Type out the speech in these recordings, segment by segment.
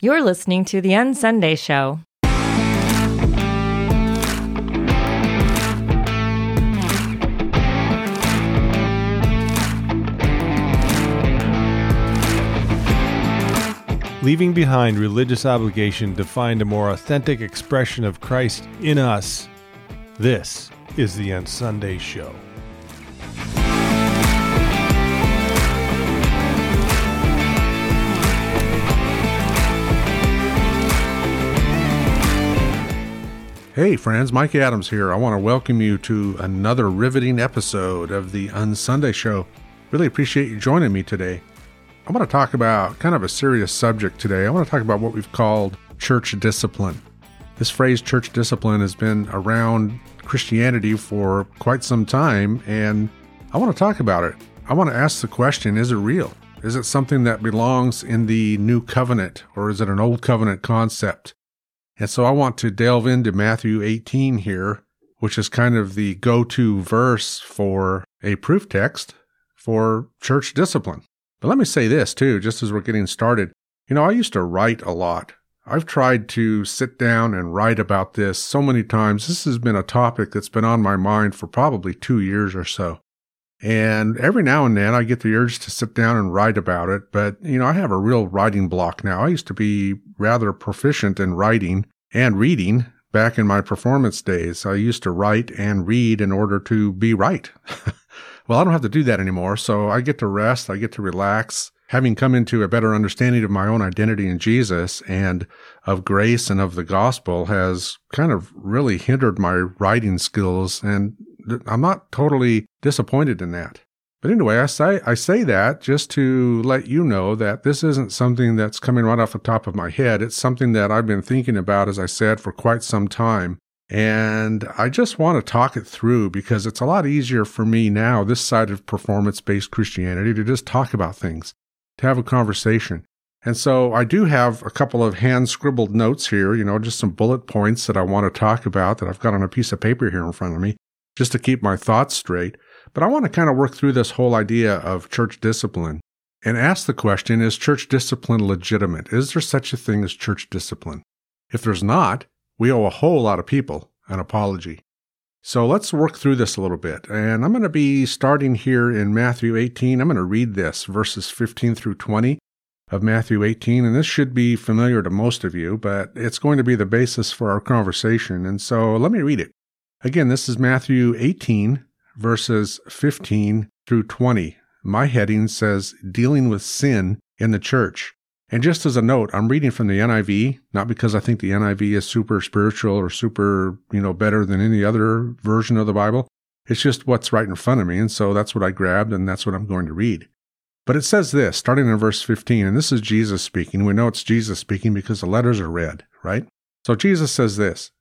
You're listening to The Unsunday Show. Leaving behind religious obligation to find a more authentic expression of Christ in us. This is the Unsunday Show. Hey, friends, Mike Adams here. I want to welcome you to another riveting episode of the Unsunday Show. Really appreciate you joining me today. I want to talk about kind of a serious subject today. I want to talk about what we've called church discipline. This phrase, church discipline, has been around Christianity for quite some time, and I want to talk about it. I want to ask the question is it real? Is it something that belongs in the new covenant, or is it an old covenant concept? And so I want to delve into Matthew 18 here, which is kind of the go to verse for a proof text for church discipline. But let me say this too, just as we're getting started. You know, I used to write a lot. I've tried to sit down and write about this so many times. This has been a topic that's been on my mind for probably two years or so. And every now and then I get the urge to sit down and write about it. But, you know, I have a real writing block now. I used to be rather proficient in writing and reading back in my performance days. I used to write and read in order to be right. Well, I don't have to do that anymore. So I get to rest. I get to relax. Having come into a better understanding of my own identity in Jesus and of grace and of the gospel has kind of really hindered my writing skills. And I'm not totally disappointed in that. But anyway, I say, I say that just to let you know that this isn't something that's coming right off the top of my head. It's something that I've been thinking about, as I said, for quite some time. And I just want to talk it through because it's a lot easier for me now, this side of performance based Christianity, to just talk about things, to have a conversation. And so I do have a couple of hand scribbled notes here, you know, just some bullet points that I want to talk about that I've got on a piece of paper here in front of me, just to keep my thoughts straight. But I want to kind of work through this whole idea of church discipline and ask the question is church discipline legitimate? Is there such a thing as church discipline? If there's not, we owe a whole lot of people an apology. So let's work through this a little bit. And I'm going to be starting here in Matthew 18. I'm going to read this, verses 15 through 20 of Matthew 18. And this should be familiar to most of you, but it's going to be the basis for our conversation. And so let me read it. Again, this is Matthew 18, verses 15 through 20. My heading says Dealing with Sin in the Church. And just as a note, I'm reading from the NIV, not because I think the NIV is super spiritual or super, you know, better than any other version of the Bible. It's just what's right in front of me. And so that's what I grabbed and that's what I'm going to read. But it says this, starting in verse 15, and this is Jesus speaking. We know it's Jesus speaking because the letters are red, right? So Jesus says this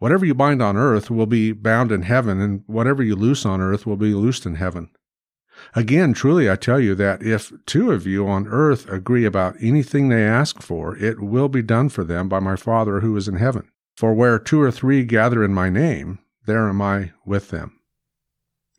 whatever you bind on earth will be bound in heaven, and whatever you loose on earth will be loosed in heaven. Again, truly I tell you that if two of you on earth agree about anything they ask for, it will be done for them by my Father who is in heaven. For where two or three gather in my name, there am I with them.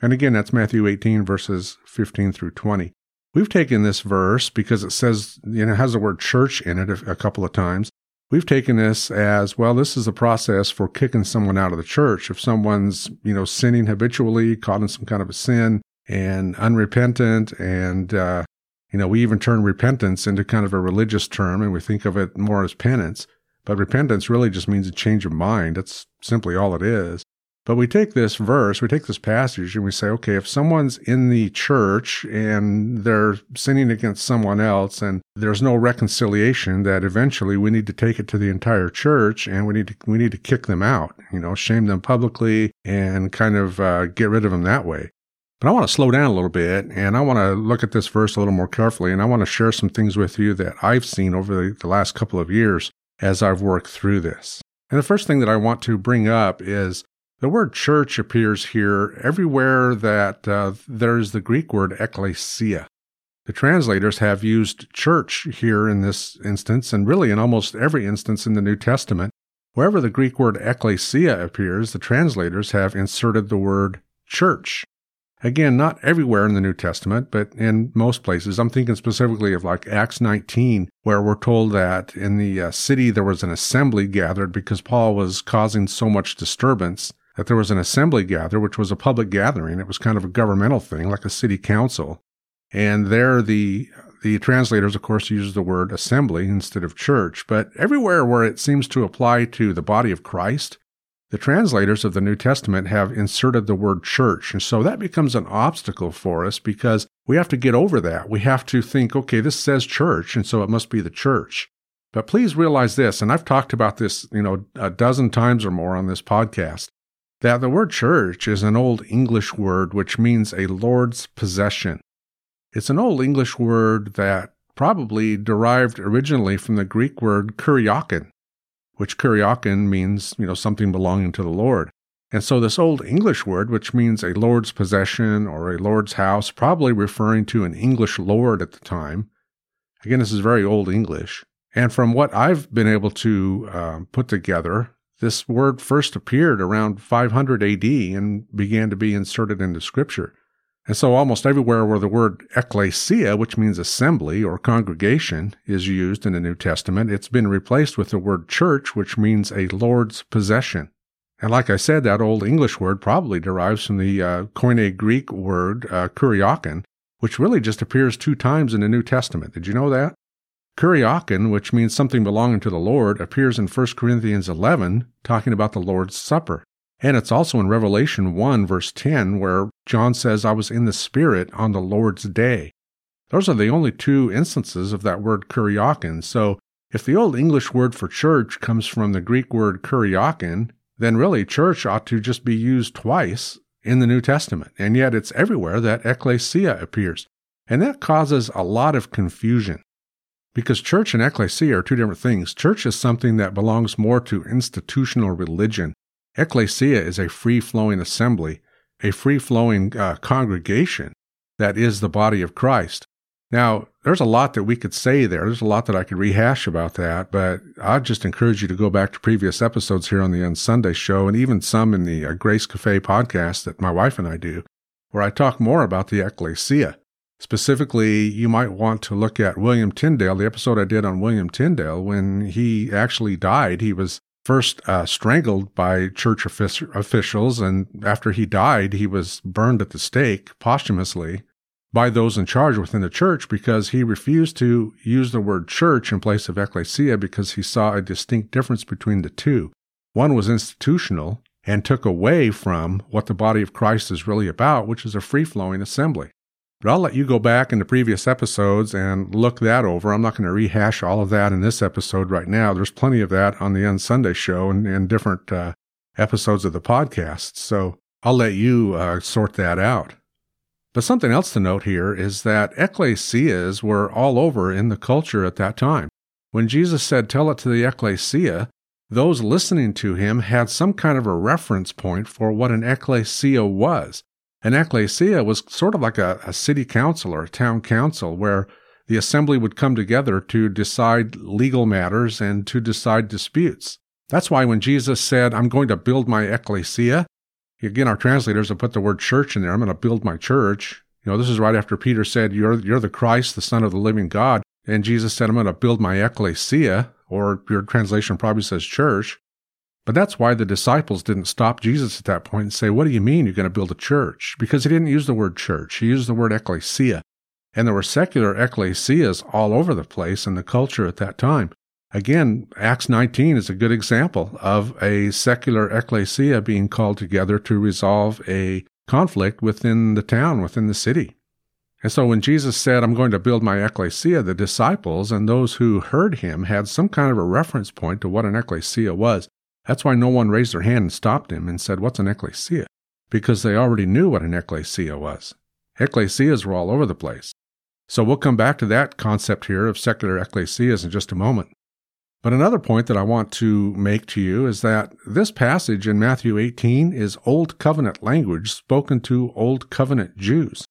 And again, that's Matthew 18, verses 15 through 20. We've taken this verse because it says, you know, it has the word church in it a, a couple of times. We've taken this as, well, this is a process for kicking someone out of the church. If someone's, you know, sinning habitually, caught in some kind of a sin, and unrepentant and uh, you know we even turn repentance into kind of a religious term and we think of it more as penance. But repentance really just means a change of mind. That's simply all it is but we take this verse we take this passage and we say okay if someone's in the church and they're sinning against someone else and there's no reconciliation that eventually we need to take it to the entire church and we need to we need to kick them out you know shame them publicly and kind of uh, get rid of them that way but I want to slow down a little bit and I want to look at this verse a little more carefully and I want to share some things with you that I've seen over the, last couple of years as I've worked through this. And the first thing that I want to bring up is the word church appears here everywhere that uh, there's the Greek word ekklesia. The translators have used church here in this instance, and really in almost every instance in the New Testament. Wherever the Greek word ekklesia appears, the translators have inserted the word church. Again, not everywhere in the New Testament, but in most places. I'm thinking specifically of like Acts 19, where we're told that in the uh, city there was an assembly gathered because Paul was causing so much disturbance that there was an assembly gather, which was a public gathering. It was kind of a governmental thing, like a city council. And there the the translators, of course, use the word assembly instead of church, but everywhere where it seems to apply to the body of Christ, the translators of the New Testament have inserted the word church. And so that becomes an obstacle for us because we have to get over that. We have to think, okay, this says church, and so it must be the church. But please realize this, and I've talked about this, you know, a dozen times or more on this podcast, that the word church is an old English word which means a Lord's possession. It's an old English word that probably derived originally from the Greek word kuriakin, which kuriakin means, you know, something belonging to the Lord. And so this old English word, which means a Lord's possession or a Lord's house, probably referring to an English lord at the time. Again, this is very old English. And from what I've been able to uh, put together, this word first appeared around 500 AD and began to be inserted into Scripture. And so, almost everywhere where the word ecclesia, which means assembly or congregation, is used in the New Testament, it's been replaced with the word church, which means a Lord's possession. And like I said, that old English word probably derives from the uh, Koine Greek word uh, which really just appears two times in the New Testament. Did you know that? Kuriakin, which means something belonging to the Lord, appears in 1 Corinthians 11, talking about the Lord's Supper. And it's also in Revelation 1, verse 10, where John says, I was in the Spirit on the Lord's day. Those are the only two instances of that word kuriakin. So if the Old English word for church comes from the Greek word kuriakin, then really church ought to just be used twice in the New Testament. And yet it's everywhere that ecclesia appears. And that causes a lot of confusion. Because church and ecclesia are two different things. Church is something that belongs more to institutional religion. Ecclesia is a free flowing assembly, a free flowing uh, congregation that is the body of Christ. Now, there's a lot that we could say there. There's a lot that I could rehash about that, but I'd just encourage you to go back to previous episodes here on the Unsunday show and even some in the uh, Grace Cafe podcast that my wife and I do, where I talk more about the ecclesia. Specifically, you might want to look at William Tyndale, the episode I did on William Tyndale when he actually died. He was first uh, strangled by church officials, and after he died, he was burned at the stake posthumously by those in charge within the church because he refused to use the word church in place of ecclesia because he saw a distinct difference between the two. One was institutional and took away from what the body of Christ is really about, which is a free flowing assembly. But I'll let you go back into previous episodes and look that over. I'm not going to rehash all of that in this episode right now. There's plenty of that on the Unsunday show and, and different uh, episodes of the podcast. So I'll let you uh, sort that out. But something else to note here is that ecclesias were all over in the culture at that time. When Jesus said, Tell it to the ecclesia, those listening to him had some kind of a reference point for what an ecclesia was. An ecclesia was sort of like a, a city council or a town council where the assembly would come together to decide legal matters and to decide disputes. That's why when Jesus said, I'm going to build my ecclesia, again, our translators have put the word church in there. I'm going to build my church. You know, this is right after Peter said, You're, you're the Christ, the Son of the living God. And Jesus said, I'm going to build my ecclesia, or your translation probably says church. But that's why the disciples didn't stop Jesus at that point and say, What do you mean you're going to build a church? Because he didn't use the word church, he used the word ecclesia. And there were secular ecclesias all over the place in the culture at that time. Again, Acts 19 is a good example of a secular ecclesia being called together to resolve a conflict within the town, within the city. And so when Jesus said, I'm going to build my ecclesia, the disciples and those who heard him had some kind of a reference point to what an ecclesia was. That's why no one raised their hand and stopped him and said, What's an ecclesia? Because they already knew what an ecclesia was. Ecclesias were all over the place. So we'll come back to that concept here of secular ecclesias in just a moment. But another point that I want to make to you is that this passage in Matthew 18 is Old Covenant language spoken to Old Covenant Jews.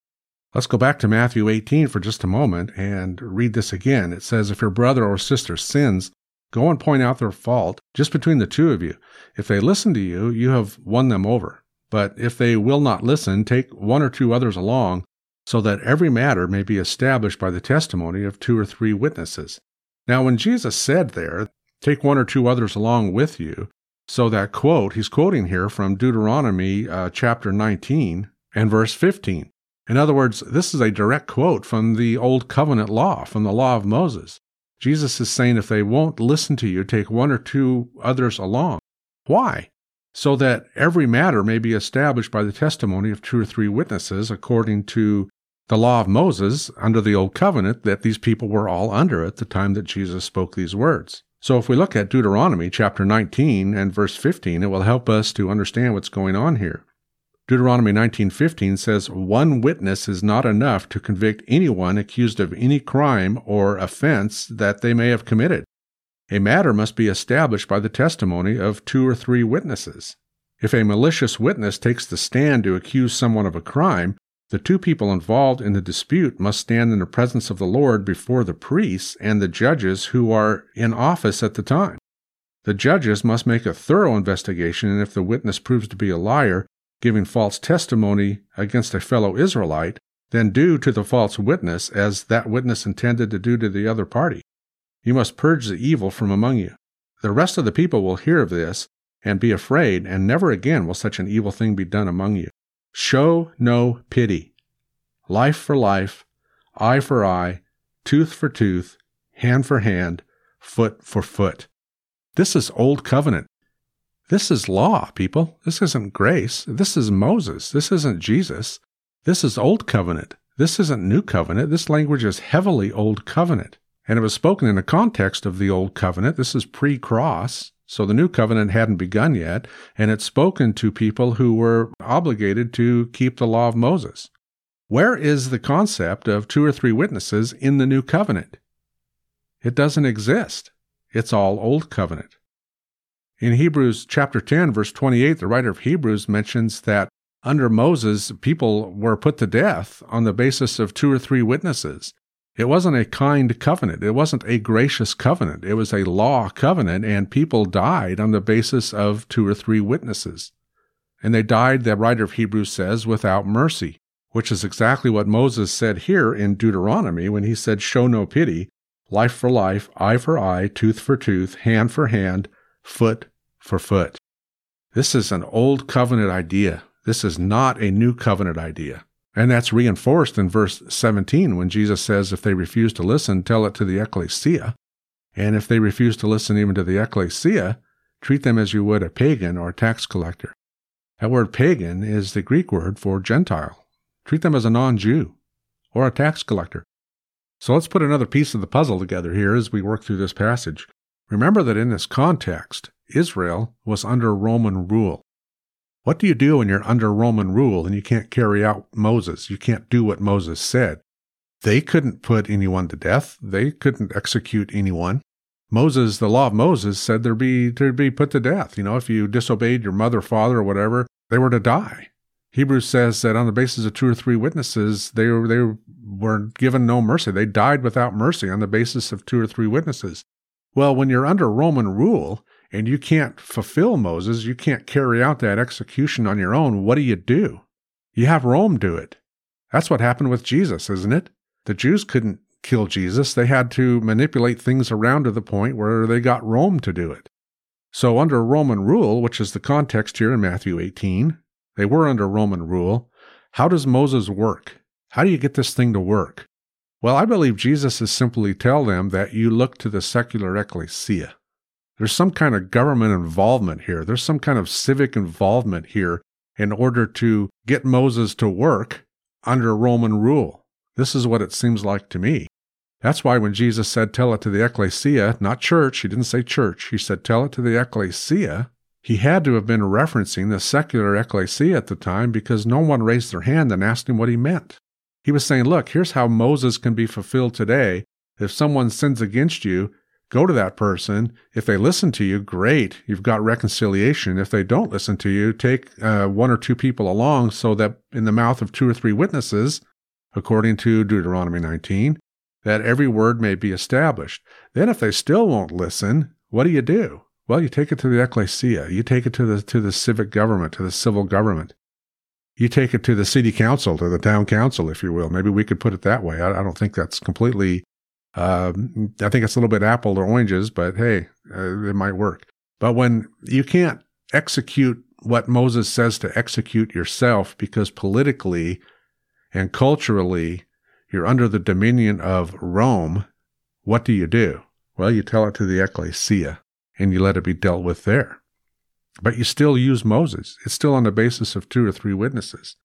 Let's go back to Matthew 18 for just a moment and read this again. It says, If your brother or sister sins, go and point out their fault just between the two of you. If they listen to you, you have won them over. But if they will not listen, take one or two others along, so that every matter may be established by the testimony of two or three witnesses. Now, when Jesus said there, take one or two others along with you, so that quote, he's quoting here from Deuteronomy uh, chapter 19 and verse 15. In other words, this is a direct quote from the Old Covenant law, from the law of Moses. Jesus is saying if they won't listen to you, take one or two others along. Why? So that every matter may be established by the testimony of two or three witnesses, according to the law of Moses under the Old Covenant that these people were all under at the time that Jesus spoke these words. So if we look at Deuteronomy chapter 19 and verse 15, it will help us to understand what's going on here. Deuteronomy 19:15 says, "One witness is not enough to convict anyone accused of any crime or offense that they may have committed. A matter must be established by the testimony of two or three witnesses. If a malicious witness takes the stand to accuse someone of a crime, the two people involved in the dispute must stand in the presence of the Lord before the priests and the judges who are in office at the time. The judges must make a thorough investigation, and if the witness proves to be a liar, giving false testimony against a fellow Israelite, than do to the false witness as that witness intended to do to the other party. You must purge the evil from among you. The rest of the people will hear of this and be afraid, and never again will such an evil thing be done among you. Show no pity. Life for life, eye for eye, tooth for tooth, hand for hand, foot for foot. This is Old Covenant. This is law, people. This isn't grace. This is Moses. This isn't Jesus. This is Old Covenant. This isn't New Covenant. This language is heavily Old Covenant. And it was spoken in the context of the Old Covenant. This is pre cross. So the new covenant hadn't begun yet, and it's spoken to people who were obligated to keep the law of Moses. Where is the concept of two or three witnesses in the new covenant? It doesn't exist. It's all old covenant. In Hebrews chapter 10 verse 28, the writer of Hebrews mentions that under Moses, people were put to death on the basis of two or three witnesses. It wasn't a kind covenant. It wasn't a gracious covenant. It was a law covenant, and people died on the basis of two or three witnesses. And they died, the writer of Hebrews says, without mercy, which is exactly what Moses said here in Deuteronomy when he said, Show no pity, life for life, eye for eye, tooth for tooth, hand for hand, foot for foot. This is an old covenant idea. This is not a new covenant idea. And that's reinforced in verse 17 when Jesus says, If they refuse to listen, tell it to the ecclesia. And if they refuse to listen even to the ecclesia, treat them as you would a pagan or a tax collector. That word pagan is the Greek word for Gentile. Treat them as a non Jew or a tax collector. So let's put another piece of the puzzle together here as we work through this passage. Remember that in this context, Israel was under Roman rule. What do you do when you're under Roman rule and you can't carry out Moses? You can't do what Moses said. They couldn't put anyone to death. They couldn't execute anyone. Moses, the law of Moses said there'd be to be put to death. You know, if you disobeyed your mother, father, or whatever, they were to die. Hebrews says that on the basis of two or three witnesses, they were, they were given no mercy. They died without mercy on the basis of two or three witnesses. Well, when you're under Roman rule, and you can't fulfill Moses, you can't carry out that execution on your own, what do you do? You have Rome do it. That's what happened with Jesus, isn't it? The Jews couldn't kill Jesus. They had to manipulate things around to the point where they got Rome to do it. So, under Roman rule, which is the context here in Matthew 18, they were under Roman rule. How does Moses work? How do you get this thing to work? Well, I believe Jesus is simply tell them that you look to the secular ecclesia. There's some kind of government involvement here. There's some kind of civic involvement here in order to get Moses to work under Roman rule. This is what it seems like to me. That's why when Jesus said, Tell it to the ecclesia, not church, he didn't say church, he said, Tell it to the ecclesia, he had to have been referencing the secular ecclesia at the time because no one raised their hand and asked him what he meant. He was saying, Look, here's how Moses can be fulfilled today. If someone sins against you, go to that person. If they listen to you, great. You've got reconciliation. If they don't listen to you, take uh, one or two people along so that in the mouth of two or three witnesses, according to Deuteronomy 19, that every word may be established. Then if they still won't listen, what do you do? Well, you take it to the ecclesia. You take it to the to the civic government, to the civil government. You take it to the city council, to the town council, if you will. Maybe we could put it that way. I, I don't think that's completely um, I think it's a little bit apple to oranges, but hey, uh, it might work. But when you can't execute what Moses says to execute yourself because politically and culturally you're under the dominion of Rome, what do you do? Well, you tell it to the ecclesia and you let it be dealt with there. But you still use Moses. It's still on the basis of two or three witnesses.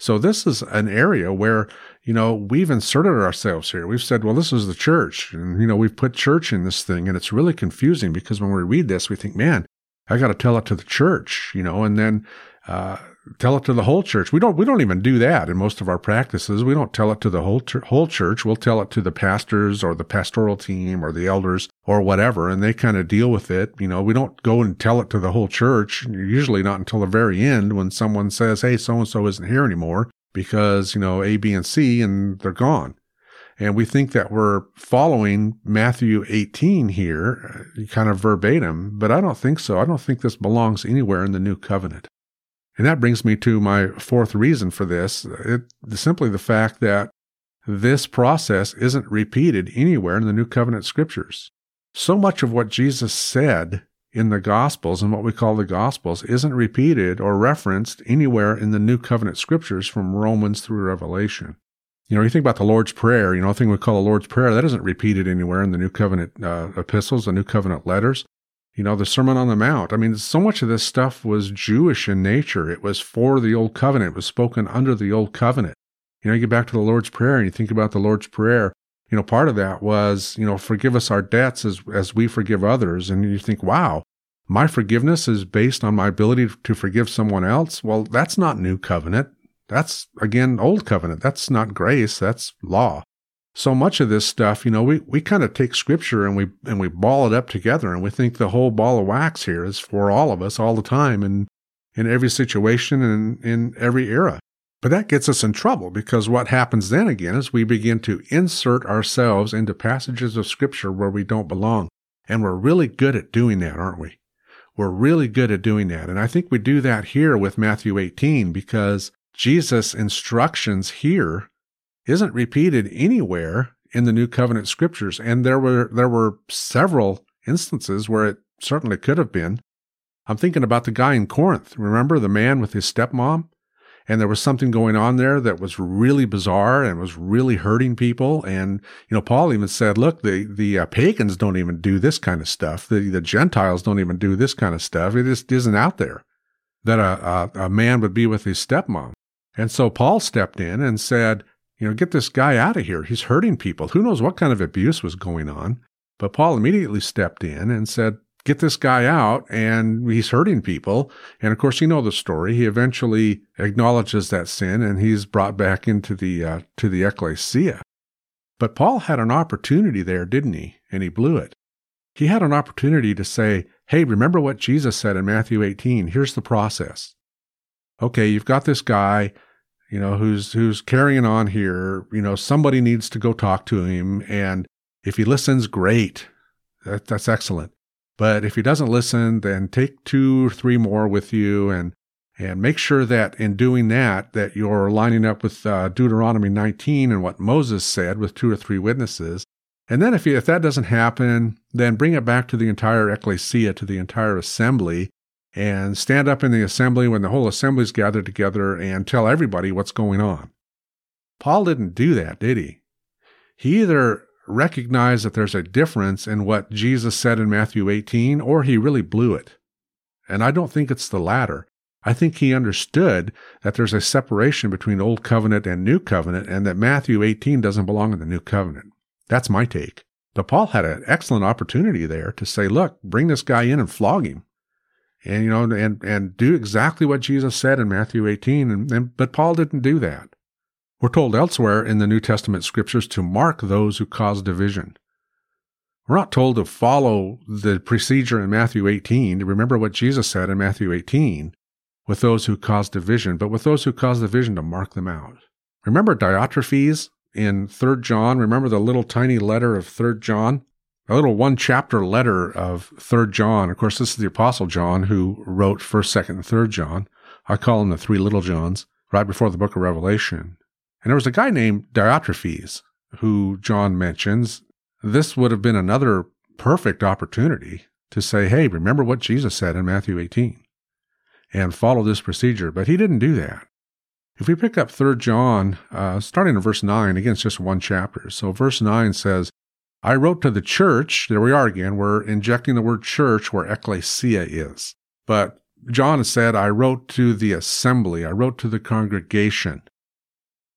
So this is an area where, you know, we've inserted ourselves here. We've said, well, this is the church. And, you know, we've put church in this thing. And it's really confusing because when we read this, we think, man, I got to tell it to the church, you know, and then, uh, tell it to the whole church. We don't we don't even do that in most of our practices. We don't tell it to the whole whole church. We'll tell it to the pastors or the pastoral team or the elders or whatever, and they kind of deal with it. You know, we don't go and tell it to the whole church. Usually not until the very end when someone says, "Hey, so and so isn't here anymore because you know A, B, and C, and they're gone." And we think that we're following Matthew 18 here, uh, kind of verbatim, but I don't think so. I don't think this belongs anywhere in the new covenant. And that brings me to my fourth reason for this. It, simply the fact that this process isn't repeated anywhere in the New Covenant scriptures. So much of what Jesus said in the Gospels and what we call the Gospels isn't repeated or referenced anywhere in the New Covenant scriptures from Romans through Revelation. You know, you think about the Lord's Prayer, you know, a thing we call the Lord's Prayer, that isn't repeated anywhere in the New Covenant uh, epistles, the New Covenant letters you know, the Sermon on the Mount. I mean, so much of this stuff was Jewish in nature. It was for the Old Covenant. It was spoken under the Old Covenant. You know, you get back to the Lord's Prayer and you think about the Lord's Prayer. You know, part of that was, you know, forgive us our debts as, as we forgive others. And you think, wow, my forgiveness is based on my ability to forgive someone else. Well, that's not New Covenant. That's, again, Old Covenant. That's not grace. That's law so much of this stuff, you know, we, we kind of take scripture and we and we ball it up together and we think the whole ball of wax here is for all of us all the time and in every situation and in every era. But that gets us in trouble because what happens then again is we begin to insert ourselves into passages of scripture where we don't belong. And we're really good at doing that, aren't we? We're really good at doing that. And I think we do that here with Matthew 18 because Jesus' instructions here isn't repeated anywhere in the New Covenant scriptures. And there were, there were several instances where it certainly could have been. I'm thinking about the guy in Corinth. Remember the man with his stepmom? And there was something going on there that was really bizarre and was really hurting people. And, you know, Paul even said, look, the, the uh, pagans don't even do this kind of stuff. The, the Gentiles don't even do this kind of stuff. It just isn't out there that a, a, a man would be with his stepmom. And so Paul stepped in and said, you know, get this guy out of here. He's hurting people. Who knows what kind of abuse was going on? But Paul immediately stepped in and said, get this guy out and he's hurting people. And of course, you know the story. He eventually acknowledges that sin and he's brought back into the, uh, to the ecclesia. But Paul had an opportunity there, didn't he? And he blew it. He had an opportunity to say, Hey, remember what Jesus said in Matthew 18? Here's the process. Okay, you've got this guy you know, who's who's carrying on here. You know, somebody needs to go talk to him, and if he listens, great, that, that's excellent. But if he doesn't listen, then take two or three more with you, and and make sure that in doing that, that you're lining up with uh, Deuteronomy 19 and what Moses said with two or three witnesses. And then if, you, if that doesn't happen, then bring it back to the entire ecclesia, to the entire assembly, and stand up in the assembly when the whole assembly's gathered together and tell everybody what's going on. Paul didn't do that, did he? He either recognized that there's a difference in what Jesus said in Matthew 18, or he really blew it. And I don't think it's the latter. I think he understood that there's a separation between Old Covenant and New Covenant, and that Matthew 18 doesn't belong in the New Covenant. That's my take. But Paul had an excellent opportunity there to say, look, bring this guy in and flog him and you know and and do exactly what Jesus said in Matthew 18 and, and, but Paul didn't do that. We're told elsewhere in the New Testament scriptures to mark those who cause division. We're not told to follow the procedure in Matthew 18, to remember what Jesus said in Matthew 18 with those who cause division, but with those who cause division to mark them out. Remember Diotrephes in 3 John? Remember the little tiny letter of 3 John? A little one chapter letter of Third John. Of course, this is the Apostle John who wrote 1st, 2nd, and 3rd John. I call them the three little Johns, right before the book of Revelation. And there was a guy named Diotrephes who John mentions this would have been another perfect opportunity to say, hey, remember what Jesus said in Matthew 18 and follow this procedure. But he didn't do that. If we pick up 3 John, uh, starting in verse 9, again, it's just one chapter. So verse 9 says, I wrote to the church, there we are again, we're injecting the word church where ecclesia is. But John said, I wrote to the assembly, I wrote to the congregation.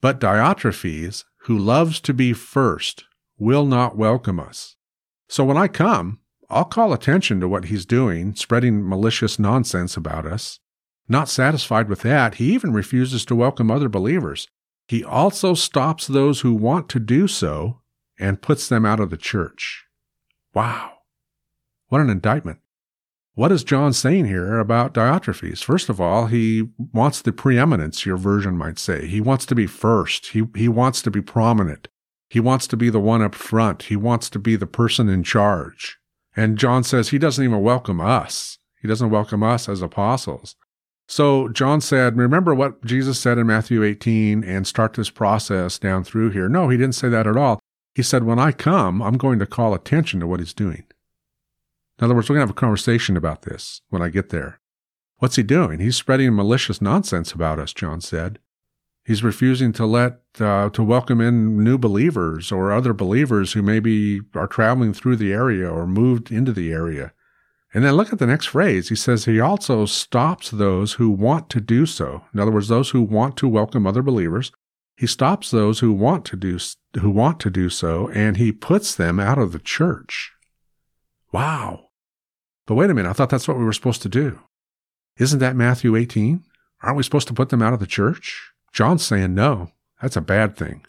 But Diotrephes, who loves to be first, will not welcome us. So when I come, I'll call attention to what he's doing, spreading malicious nonsense about us. Not satisfied with that, he even refuses to welcome other believers. He also stops those who want to do so and puts them out of the church. Wow. What an indictment. What is John saying here about Diotrephes? First of all, he wants the preeminence, your version might say. He wants to be first. He, he wants to be prominent. He wants to be the one up front. He wants to be the person in charge. And John says he doesn't even welcome us. He doesn't welcome us as apostles. So John said, remember what Jesus said in Matthew 18 and start this process down through here. No, he didn't say that at all. He said, when I come, I'm going to call attention to what he's doing. In other words, we're going to have a conversation about this when I get there. What's he doing? He's spreading malicious nonsense about us, John said. He's refusing to let uh, to welcome in new believers or other believers who maybe are traveling through the area or moved into the area. And then look at the next phrase. He says he also stops those who want to do so. In other words, those who want to welcome other believers. He stops those who want to do who want to do so, and he puts them out of the church. Wow. But wait a minute, I thought that's what we were supposed to do. Isn't that Matthew 18? Aren't we supposed to put them out of the church? John's saying no, that's a bad thing.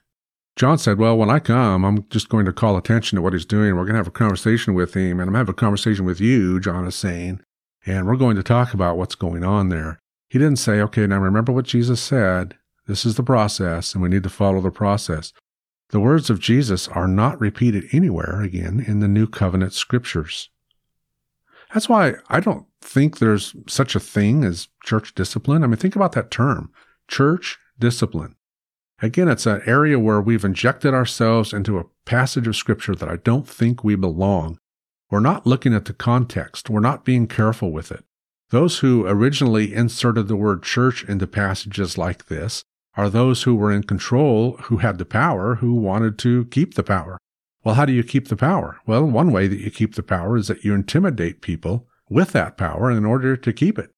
John said, Well, when I come, I'm just going to call attention to what he's doing. We're going to have a conversation with him, and I'm going to have a conversation with you, John is saying, and we're going to talk about what's going on there. He didn't say, Okay, now remember what Jesus said. This is the process, and we need to follow the process. The words of Jesus are not repeated anywhere again in the New Covenant scriptures. That's why I don't think there's such a thing as church discipline. I mean, think about that term church discipline. Again, it's an area where we've injected ourselves into a passage of scripture that I don't think we belong. We're not looking at the context. We're not being careful with it. Those who originally inserted the word church into passages like this are those who were in control, who had the power, who wanted to keep the power. Well, how do you keep the power? Well, one way that you keep the power is that you intimidate people with that power in order to keep it.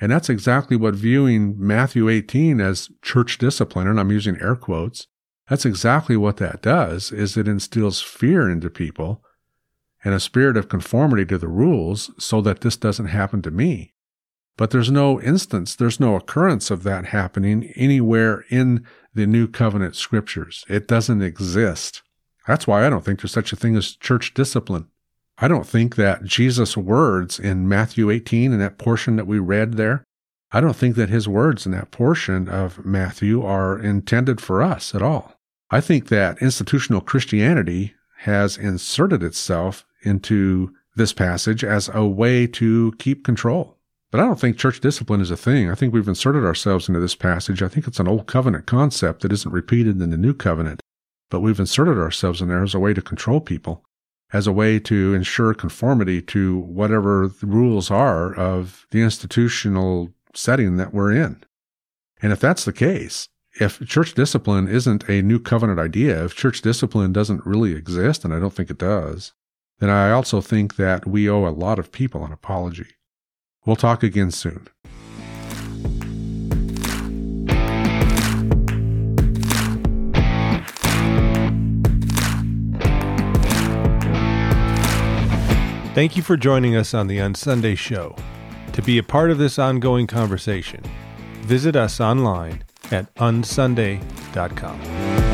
And that's exactly what viewing Matthew 18 as church discipline, and I'm using air quotes, that's exactly what that does, is it instills fear into people and a spirit of conformity to the rules so that this doesn't happen to me. But there's no instance, there's no occurrence of that happening anywhere in the New Covenant scriptures. It doesn't exist. That's why I don't think there's such a thing as church discipline. I don't think that Jesus' words in Matthew 18 and that portion that we read there, I don't think that his words in that portion of Matthew are intended for us at all. I think that institutional Christianity has inserted itself into this passage as a way to keep control. But I don't think church discipline is a thing. I think we've inserted ourselves into this passage. I think it's an old covenant concept that isn't repeated in the new covenant, but we've inserted ourselves in there as a way to control people as a way to ensure conformity to whatever the rules are of the institutional setting that we're in. And if that's the case, if church discipline isn't a new covenant idea, if church discipline doesn't really exist, and I don't think it does, then I also think that we owe a lot of people an apology. We'll talk again soon. Thank you for joining us on the Unsunday Show. To be a part of this ongoing conversation, visit us online at unsunday.com.